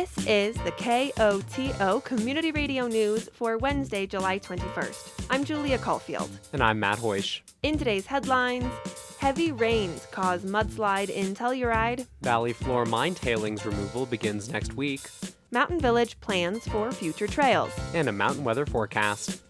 This is the KOTO Community Radio News for Wednesday, July 21st. I'm Julia Caulfield. And I'm Matt Hoish. In today's headlines, heavy rains cause mudslide in Telluride. Valley floor mine tailings removal begins next week. Mountain Village plans for future trails. And a mountain weather forecast.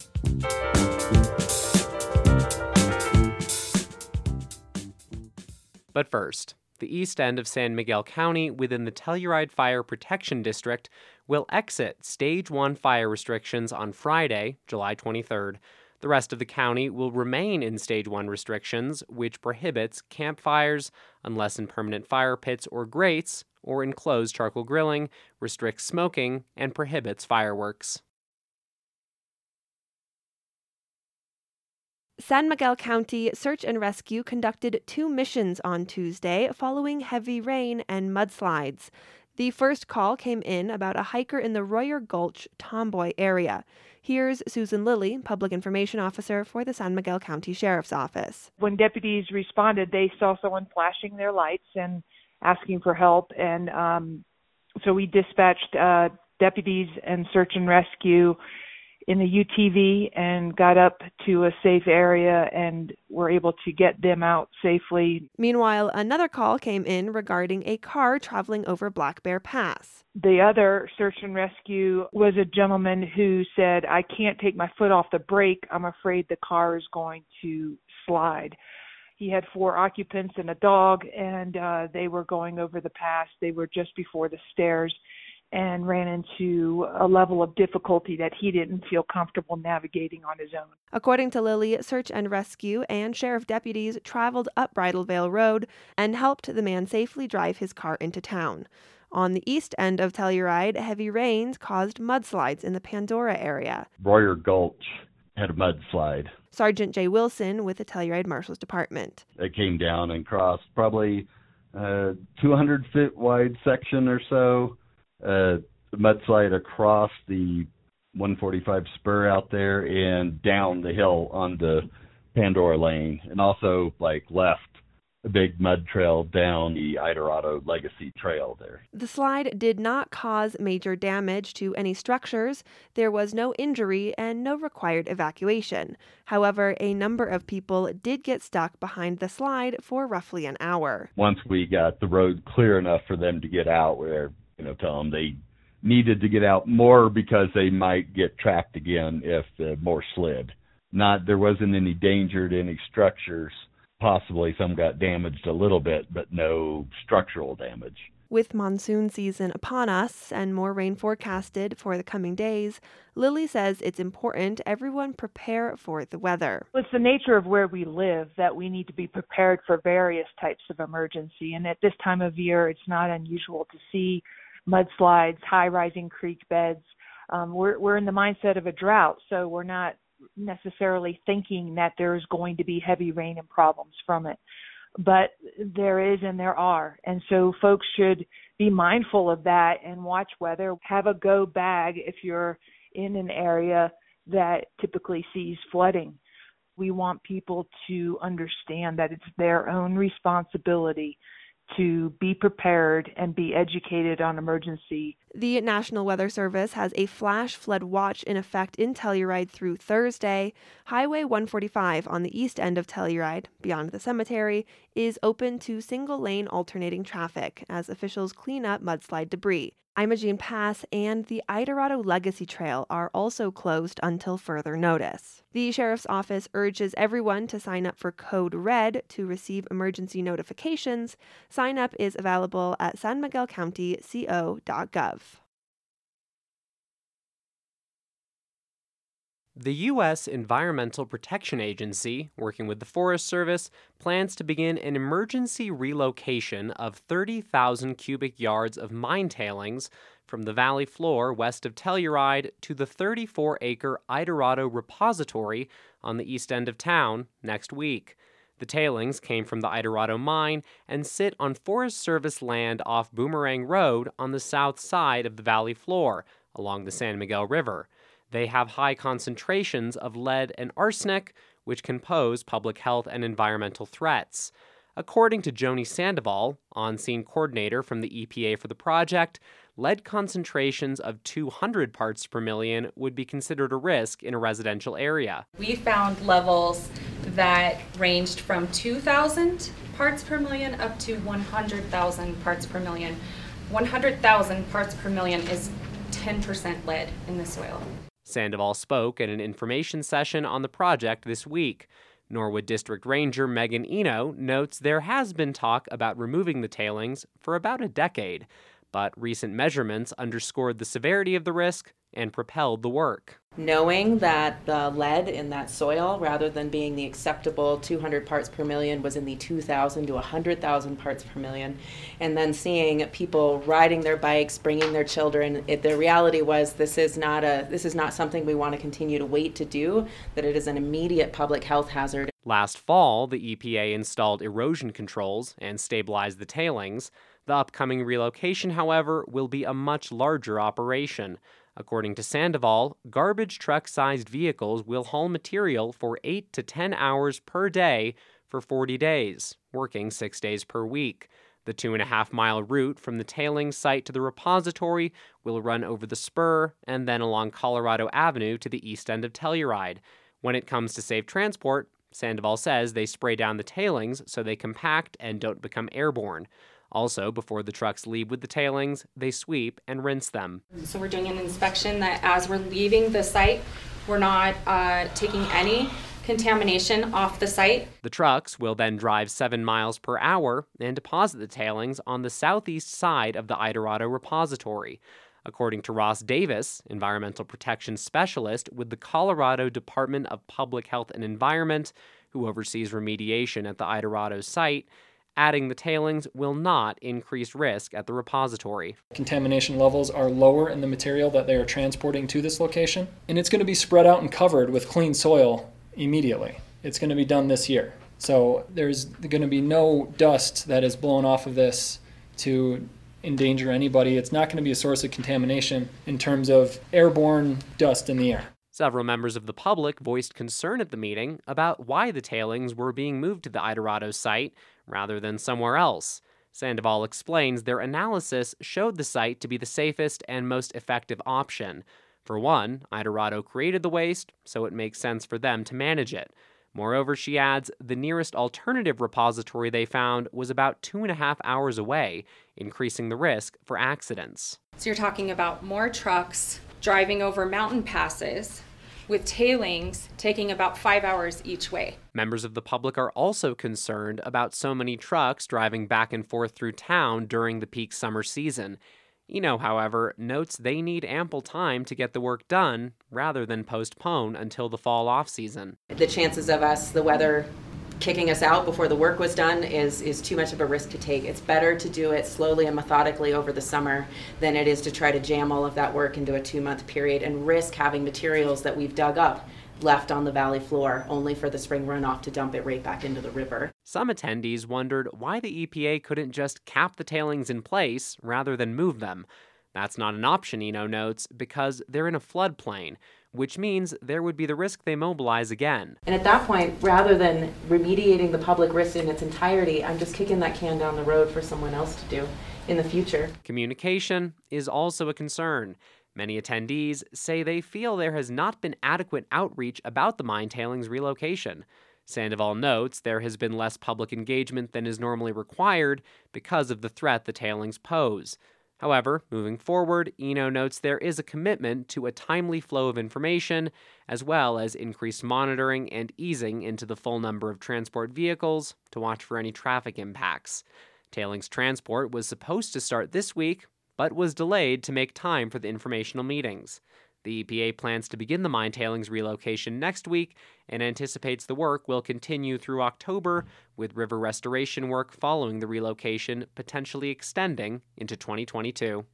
But first, the east end of San Miguel County within the Telluride Fire Protection District will exit Stage 1 fire restrictions on Friday, July 23rd. The rest of the county will remain in Stage 1 restrictions, which prohibits campfires unless in permanent fire pits or grates, or enclosed charcoal grilling, restricts smoking, and prohibits fireworks. San Miguel County Search and Rescue conducted two missions on Tuesday following heavy rain and mudslides. The first call came in about a hiker in the Royer Gulch Tomboy area. Here's Susan Lilly, Public Information Officer for the San Miguel County Sheriff's Office. When deputies responded, they saw someone flashing their lights and asking for help, and um, so we dispatched uh, deputies and search and rescue in the UTV and got up to a safe area and were able to get them out safely. Meanwhile, another call came in regarding a car traveling over Black Bear Pass. The other search and rescue was a gentleman who said, I can't take my foot off the brake. I'm afraid the car is going to slide. He had four occupants and a dog, and uh, they were going over the pass. They were just before the stairs and ran into a level of difficulty that he didn't feel comfortable navigating on his own. According to Lilly, search and rescue and sheriff deputies traveled up Bridalveil Road and helped the man safely drive his car into town. On the east end of Telluride, heavy rains caused mudslides in the Pandora area. Royer Gulch had a mudslide. Sergeant Jay Wilson with the Telluride Marshal's Department. It came down and crossed probably a 200 foot wide section or so uh, mudslide across the 145 spur out there and down the hill on the Pandora Lane, and also like left a big mud trail down the Idarado Legacy Trail there. The slide did not cause major damage to any structures. There was no injury and no required evacuation. However, a number of people did get stuck behind the slide for roughly an hour. Once we got the road clear enough for them to get out, where you know, tell them they needed to get out more because they might get tracked again if the more slid. Not there wasn't any danger to any structures. Possibly some got damaged a little bit, but no structural damage. With monsoon season upon us and more rain forecasted for the coming days, Lilly says it's important everyone prepare for the weather. It's the nature of where we live that we need to be prepared for various types of emergency. And at this time of year, it's not unusual to see mudslides, high rising creek beds. Um, we're we're in the mindset of a drought, so we're not necessarily thinking that there's going to be heavy rain and problems from it. But there is and there are. And so folks should be mindful of that and watch weather. Have a go bag if you're in an area that typically sees flooding. We want people to understand that it's their own responsibility to be prepared and be educated on emergency. The National Weather Service has a flash flood watch in effect in Telluride through Thursday. Highway 145 on the east end of Telluride, beyond the cemetery, is open to single lane alternating traffic as officials clean up mudslide debris. Imogene Pass and the Idarado Legacy Trail are also closed until further notice. The Sheriff's Office urges everyone to sign up for Code Red to receive emergency notifications. Sign up is available at sanmiguelcountyco.gov. The U.S. Environmental Protection Agency, working with the Forest Service, plans to begin an emergency relocation of 30,000 cubic yards of mine tailings from the valley floor west of Telluride to the 34 acre Idarado repository on the east end of town next week. The tailings came from the Idarado mine and sit on Forest Service land off Boomerang Road on the south side of the valley floor along the San Miguel River. They have high concentrations of lead and arsenic, which can pose public health and environmental threats. According to Joni Sandoval, on scene coordinator from the EPA for the project, lead concentrations of 200 parts per million would be considered a risk in a residential area. We found levels that ranged from 2,000 parts per million up to 100,000 parts per million. 100,000 parts per million is 10% lead in the soil. Sandoval spoke at an information session on the project this week. Norwood District Ranger Megan Eno notes there has been talk about removing the tailings for about a decade, but recent measurements underscored the severity of the risk and propelled the work. Knowing that the lead in that soil, rather than being the acceptable 200 parts per million, was in the 2,000 to 100,000 parts per million, and then seeing people riding their bikes, bringing their children, it, the reality was this is not a this is not something we want to continue to wait to do. That it is an immediate public health hazard. Last fall, the EPA installed erosion controls and stabilized the tailings. The upcoming relocation, however, will be a much larger operation. According to Sandoval, garbage truck sized vehicles will haul material for 8 to 10 hours per day for 40 days, working six days per week. The two and a half mile route from the tailings site to the repository will run over the spur and then along Colorado Avenue to the east end of Telluride. When it comes to safe transport, Sandoval says they spray down the tailings so they compact and don't become airborne. Also, before the trucks leave with the tailings, they sweep and rinse them. So we're doing an inspection that as we're leaving the site, we're not uh, taking any contamination off the site. The trucks will then drive seven miles per hour and deposit the tailings on the southeast side of the Idarado repository. According to Ross Davis, environmental protection specialist with the Colorado Department of Public Health and Environment, who oversees remediation at the Idarado site, adding the tailings will not increase risk at the repository. Contamination levels are lower in the material that they are transporting to this location, and it's going to be spread out and covered with clean soil immediately. It's going to be done this year. So there's going to be no dust that is blown off of this to endanger anybody. It's not going to be a source of contamination in terms of airborne dust in the air. Several members of the public voiced concern at the meeting about why the tailings were being moved to the Idarado site rather than somewhere else. Sandoval explains their analysis showed the site to be the safest and most effective option. For one, Idarado created the waste, so it makes sense for them to manage it. Moreover, she adds, the nearest alternative repository they found was about two and a half hours away, increasing the risk for accidents. So you're talking about more trucks driving over mountain passes with tailings taking about five hours each way. Members of the public are also concerned about so many trucks driving back and forth through town during the peak summer season. Eno, however, notes they need ample time to get the work done rather than postpone until the fall off season. The chances of us, the weather kicking us out before the work was done is is too much of a risk to take. It's better to do it slowly and methodically over the summer than it is to try to jam all of that work into a 2-month period and risk having materials that we've dug up left on the valley floor only for the spring runoff to dump it right back into the river. Some attendees wondered why the EPA couldn't just cap the tailings in place rather than move them. That's not an option, Eno notes, because they're in a floodplain, which means there would be the risk they mobilize again. And at that point, rather than remediating the public risk in its entirety, I'm just kicking that can down the road for someone else to do in the future. Communication is also a concern. Many attendees say they feel there has not been adequate outreach about the mine tailings relocation. Sandoval notes there has been less public engagement than is normally required because of the threat the tailings pose. However, moving forward, Eno notes there is a commitment to a timely flow of information, as well as increased monitoring and easing into the full number of transport vehicles to watch for any traffic impacts. Tailings transport was supposed to start this week, but was delayed to make time for the informational meetings. The EPA plans to begin the mine tailings relocation next week and anticipates the work will continue through October, with river restoration work following the relocation potentially extending into 2022.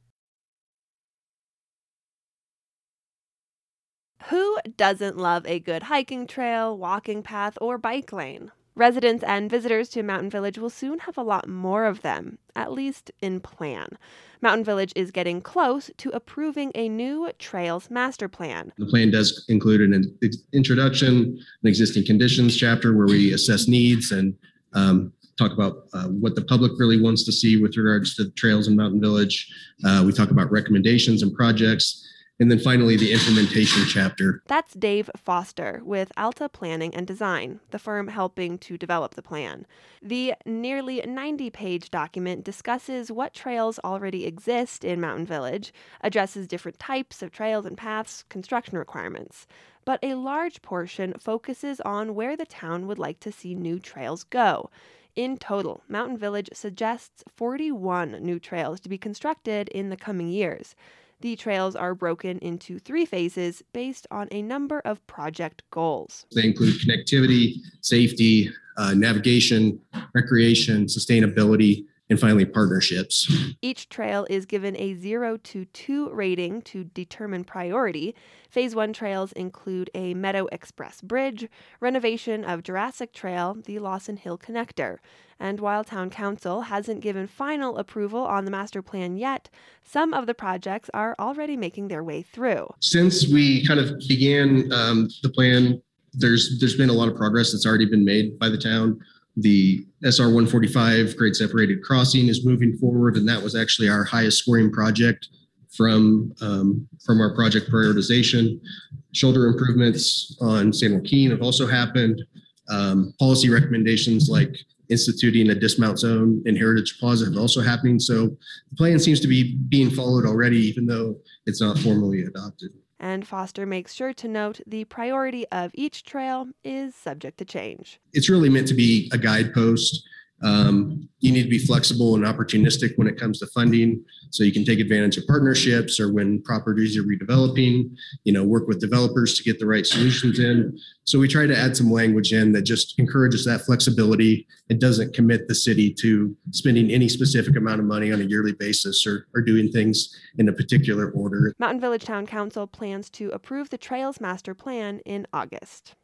Who doesn't love a good hiking trail, walking path, or bike lane? Residents and visitors to Mountain Village will soon have a lot more of them, at least in plan. Mountain Village is getting close to approving a new trails master plan. The plan does include an introduction, an existing conditions chapter where we assess needs and um, talk about uh, what the public really wants to see with regards to trails in Mountain Village. Uh, we talk about recommendations and projects. And then finally, the implementation chapter. That's Dave Foster with Alta Planning and Design, the firm helping to develop the plan. The nearly 90 page document discusses what trails already exist in Mountain Village, addresses different types of trails and paths, construction requirements. But a large portion focuses on where the town would like to see new trails go. In total, Mountain Village suggests 41 new trails to be constructed in the coming years. The trails are broken into three phases based on a number of project goals. They include connectivity, safety, uh, navigation, recreation, sustainability, and finally partnerships. Each trail is given a 0 to 2 rating to determine priority. Phase 1 trails include a Meadow Express Bridge, renovation of Jurassic Trail, the Lawson Hill Connector. And while Town Council hasn't given final approval on the master plan yet, some of the projects are already making their way through. Since we kind of began um, the plan, there's there's been a lot of progress that's already been made by the town. The SR 145 grade separated crossing is moving forward, and that was actually our highest scoring project from um, from our project prioritization. Shoulder improvements on San Joaquin have also happened. Um, policy recommendations like instituting a dismount zone in Heritage Plaza have also happening. So the plan seems to be being followed already, even though it's not formally adopted. And Foster makes sure to note the priority of each trail is subject to change. It's really meant to be a guidepost um, you need to be flexible and opportunistic when it comes to funding, so you can take advantage of partnerships or when properties are redeveloping. You know, work with developers to get the right solutions in. So we try to add some language in that just encourages that flexibility. It doesn't commit the city to spending any specific amount of money on a yearly basis or, or doing things in a particular order. Mountain Village Town Council plans to approve the Trails Master Plan in August.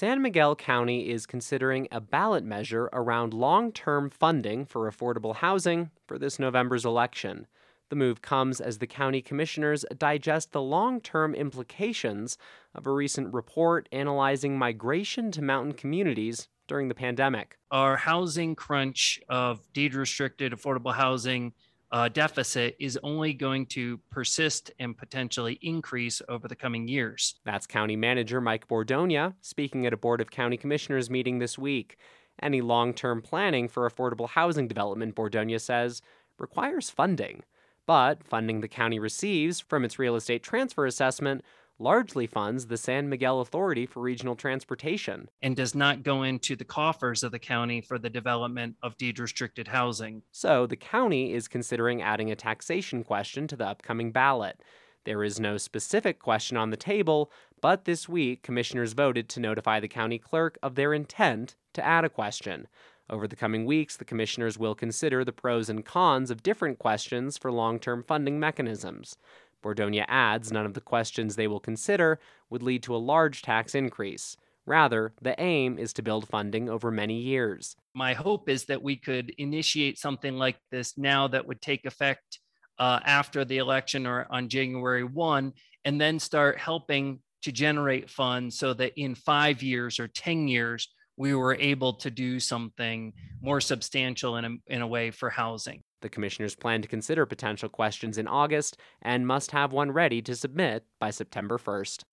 San Miguel County is considering a ballot measure around long term funding for affordable housing for this November's election. The move comes as the county commissioners digest the long term implications of a recent report analyzing migration to mountain communities during the pandemic. Our housing crunch of deed restricted affordable housing uh, deficit is only going to persist and potentially increase over the coming years. That's County Manager Mike Bordogna speaking at a Board of County Commissioners meeting this week. Any long term planning for affordable housing development, Bordogna says, requires funding. But funding the county receives from its real estate transfer assessment largely funds the San Miguel Authority for Regional Transportation and does not go into the coffers of the county for the development of deed restricted housing. So the county is considering adding a taxation question to the upcoming ballot. There is no specific question on the table, but this week commissioners voted to notify the county clerk of their intent to add a question. Over the coming weeks, the commissioners will consider the pros and cons of different questions for long term funding mechanisms. Bordogna adds none of the questions they will consider would lead to a large tax increase. Rather, the aim is to build funding over many years. My hope is that we could initiate something like this now that would take effect uh, after the election or on January 1, and then start helping to generate funds so that in five years or 10 years, we were able to do something more substantial in a, in a way for housing. The commissioners plan to consider potential questions in August and must have one ready to submit by September 1st.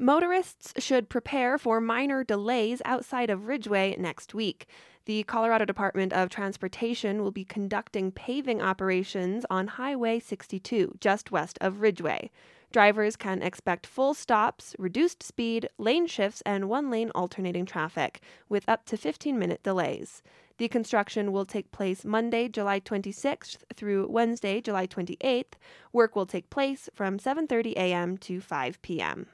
Motorists should prepare for minor delays outside of Ridgway next week. The Colorado Department of Transportation will be conducting paving operations on Highway 62, just west of Ridgway. Drivers can expect full stops, reduced speed, lane shifts, and one lane alternating traffic, with up to 15 minute delays. The construction will take place Monday, July 26th through Wednesday, July 28th. Work will take place from 7:30 a.m. to 5 p.m.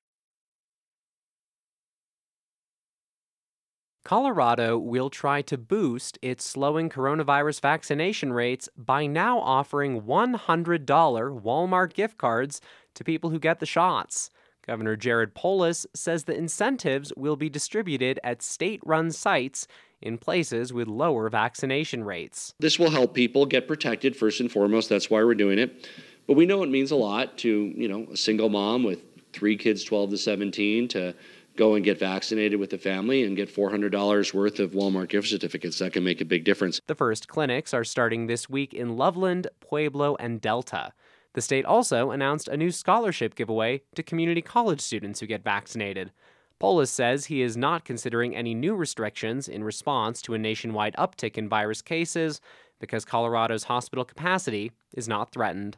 Colorado will try to boost its slowing coronavirus vaccination rates by now offering $100 Walmart gift cards to people who get the shots. Governor Jared Polis says the incentives will be distributed at state run sites in places with lower vaccination rates. This will help people get protected first and foremost. That's why we're doing it. But we know it means a lot to, you know, a single mom with three kids 12 to 17 to go and get vaccinated with the family and get $400 worth of Walmart gift certificates. That can make a big difference. The first clinics are starting this week in Loveland, Pueblo, and Delta. The state also announced a new scholarship giveaway to community college students who get vaccinated. Polis says he is not considering any new restrictions in response to a nationwide uptick in virus cases because Colorado's hospital capacity is not threatened.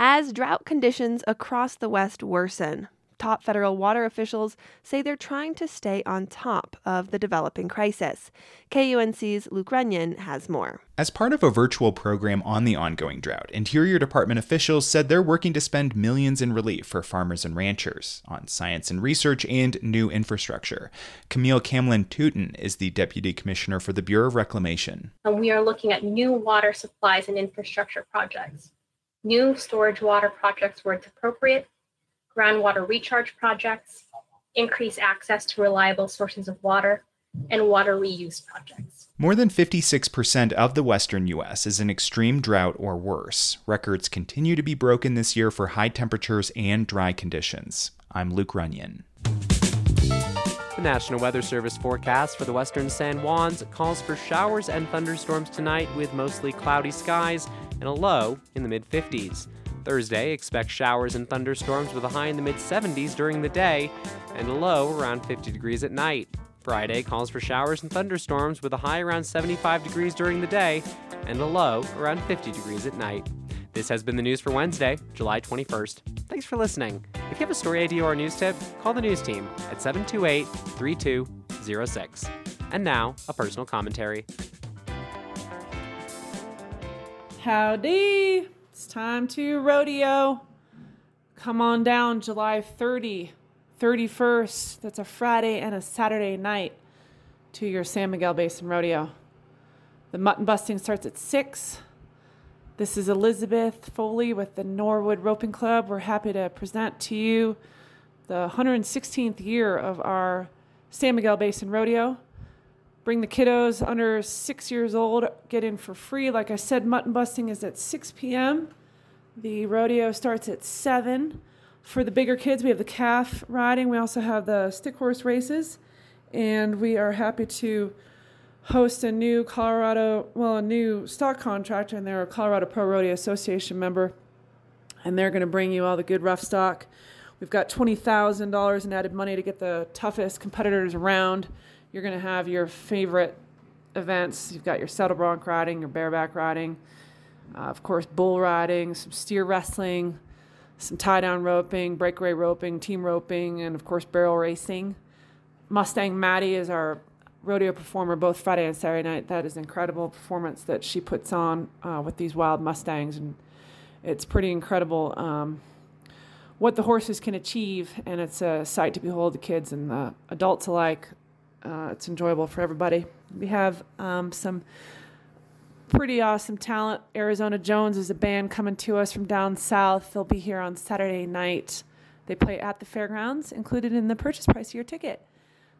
As drought conditions across the West worsen, top federal water officials say they're trying to stay on top of the developing crisis. KUNC's Luke Runyon has more. As part of a virtual program on the ongoing drought, Interior Department officials said they're working to spend millions in relief for farmers and ranchers on science and research and new infrastructure. Camille Calimlim Touton is the Deputy Commissioner for the Bureau of Reclamation. And we are looking at new water supplies and infrastructure projects new storage water projects where it's appropriate, groundwater recharge projects, increase access to reliable sources of water, and water reuse projects. More than 56% of the western U.S. is in extreme drought or worse. Records continue to be broken this year for high temperatures and dry conditions. I'm Luke Runyon. The National Weather Service forecast for the western San Juans calls for showers and thunderstorms tonight with mostly cloudy skies and a low in the mid 50s. Thursday, expect showers and thunderstorms with a high in the mid 70s during the day and a low around 50 degrees at night. Friday calls for showers and thunderstorms with a high around 75 degrees during the day and a low around 50 degrees at night. This has been the news for Wednesday, July 21st. Thanks for listening. If you have a story idea or a news tip, call the news team at 728 3206. And now, a personal commentary. Howdy! It's time to rodeo. Come on down July 30, 31st. That's a Friday and a Saturday night to your San Miguel Basin Rodeo. The mutton busting starts at 6. This is Elizabeth Foley with the Norwood Roping Club. We're happy to present to you the 116th year of our San Miguel Basin Rodeo. Bring the kiddos under six years old, get in for free. Like I said, mutton busting is at 6 p.m. The rodeo starts at 7. For the bigger kids, we have the calf riding. We also have the stick horse races. And we are happy to host a new Colorado, well, a new stock contractor, and they're a Colorado Pro Rodeo Association member. And they're going to bring you all the good rough stock. We've got $20,000 in added money to get the toughest competitors around. You're going to have your favorite events. You've got your saddle bronc riding, your bareback riding, uh, of course, bull riding, some steer wrestling, some tie down roping, breakaway roping, team roping, and of course, barrel racing. Mustang Maddie is our rodeo performer both Friday and Saturday night. That is incredible performance that she puts on uh, with these wild Mustangs, and it's pretty incredible um, what the horses can achieve, and it's a sight to behold the kids and the adults alike uh, it's enjoyable for everybody. We have um, some pretty awesome talent. Arizona Jones is a band coming to us from down south. They'll be here on Saturday night. They play at the fairgrounds, included in the purchase price of your ticket.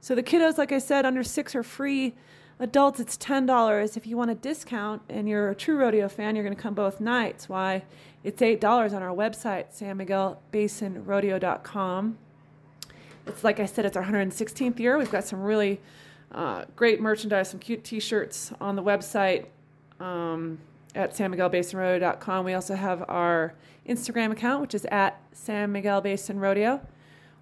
So the kiddos, like I said, under six are free. Adults, it's ten dollars. If you want a discount and you're a true rodeo fan, you're going to come both nights. Why? It's eight dollars on our website, SanMiguelBasinRodeo.com. It's like I said, it's our 116th year. We've got some really uh, great merchandise, some cute T-shirts on the website um, at sanmiguelbasinrodeo.com. We also have our Instagram account, which is at San Miguel Basin Rodeo.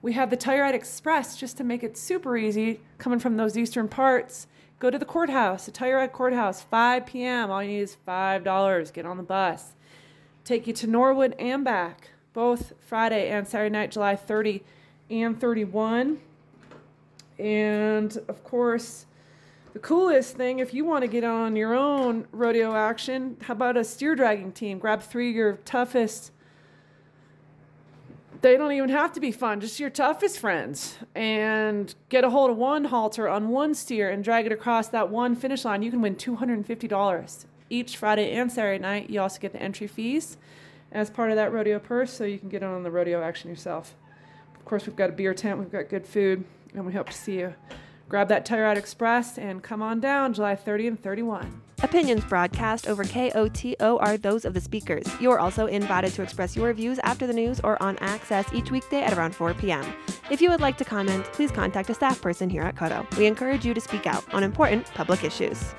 We have the Telluride Express just to make it super easy coming from those eastern parts. Go to the courthouse, the Telluride Courthouse, 5 p.m. All you need is $5. Get on the bus. Take you to Norwood and back, both Friday and Saturday night, July 30 and 31. And of course, the coolest thing, if you want to get on your own rodeo action, how about a steer dragging team? Grab three of your toughest. They don't even have to be fun, just your toughest friends. And get a hold of one halter on one steer and drag it across that one finish line. You can win $250 each Friday and Saturday night. You also get the entry fees as part of that rodeo purse, so you can get on the rodeo action yourself. Of course, we've got a beer tent, we've got good food, and we hope to see you. Grab that Telluride Express and come on down July 30 and 31. Opinions broadcast over KOTO are those of the speakers. You're also invited to express your views after the news or on Access each weekday at around 4 p.m. If you would like to comment, please contact a staff person here at KOTO. We encourage you to speak out on important public issues.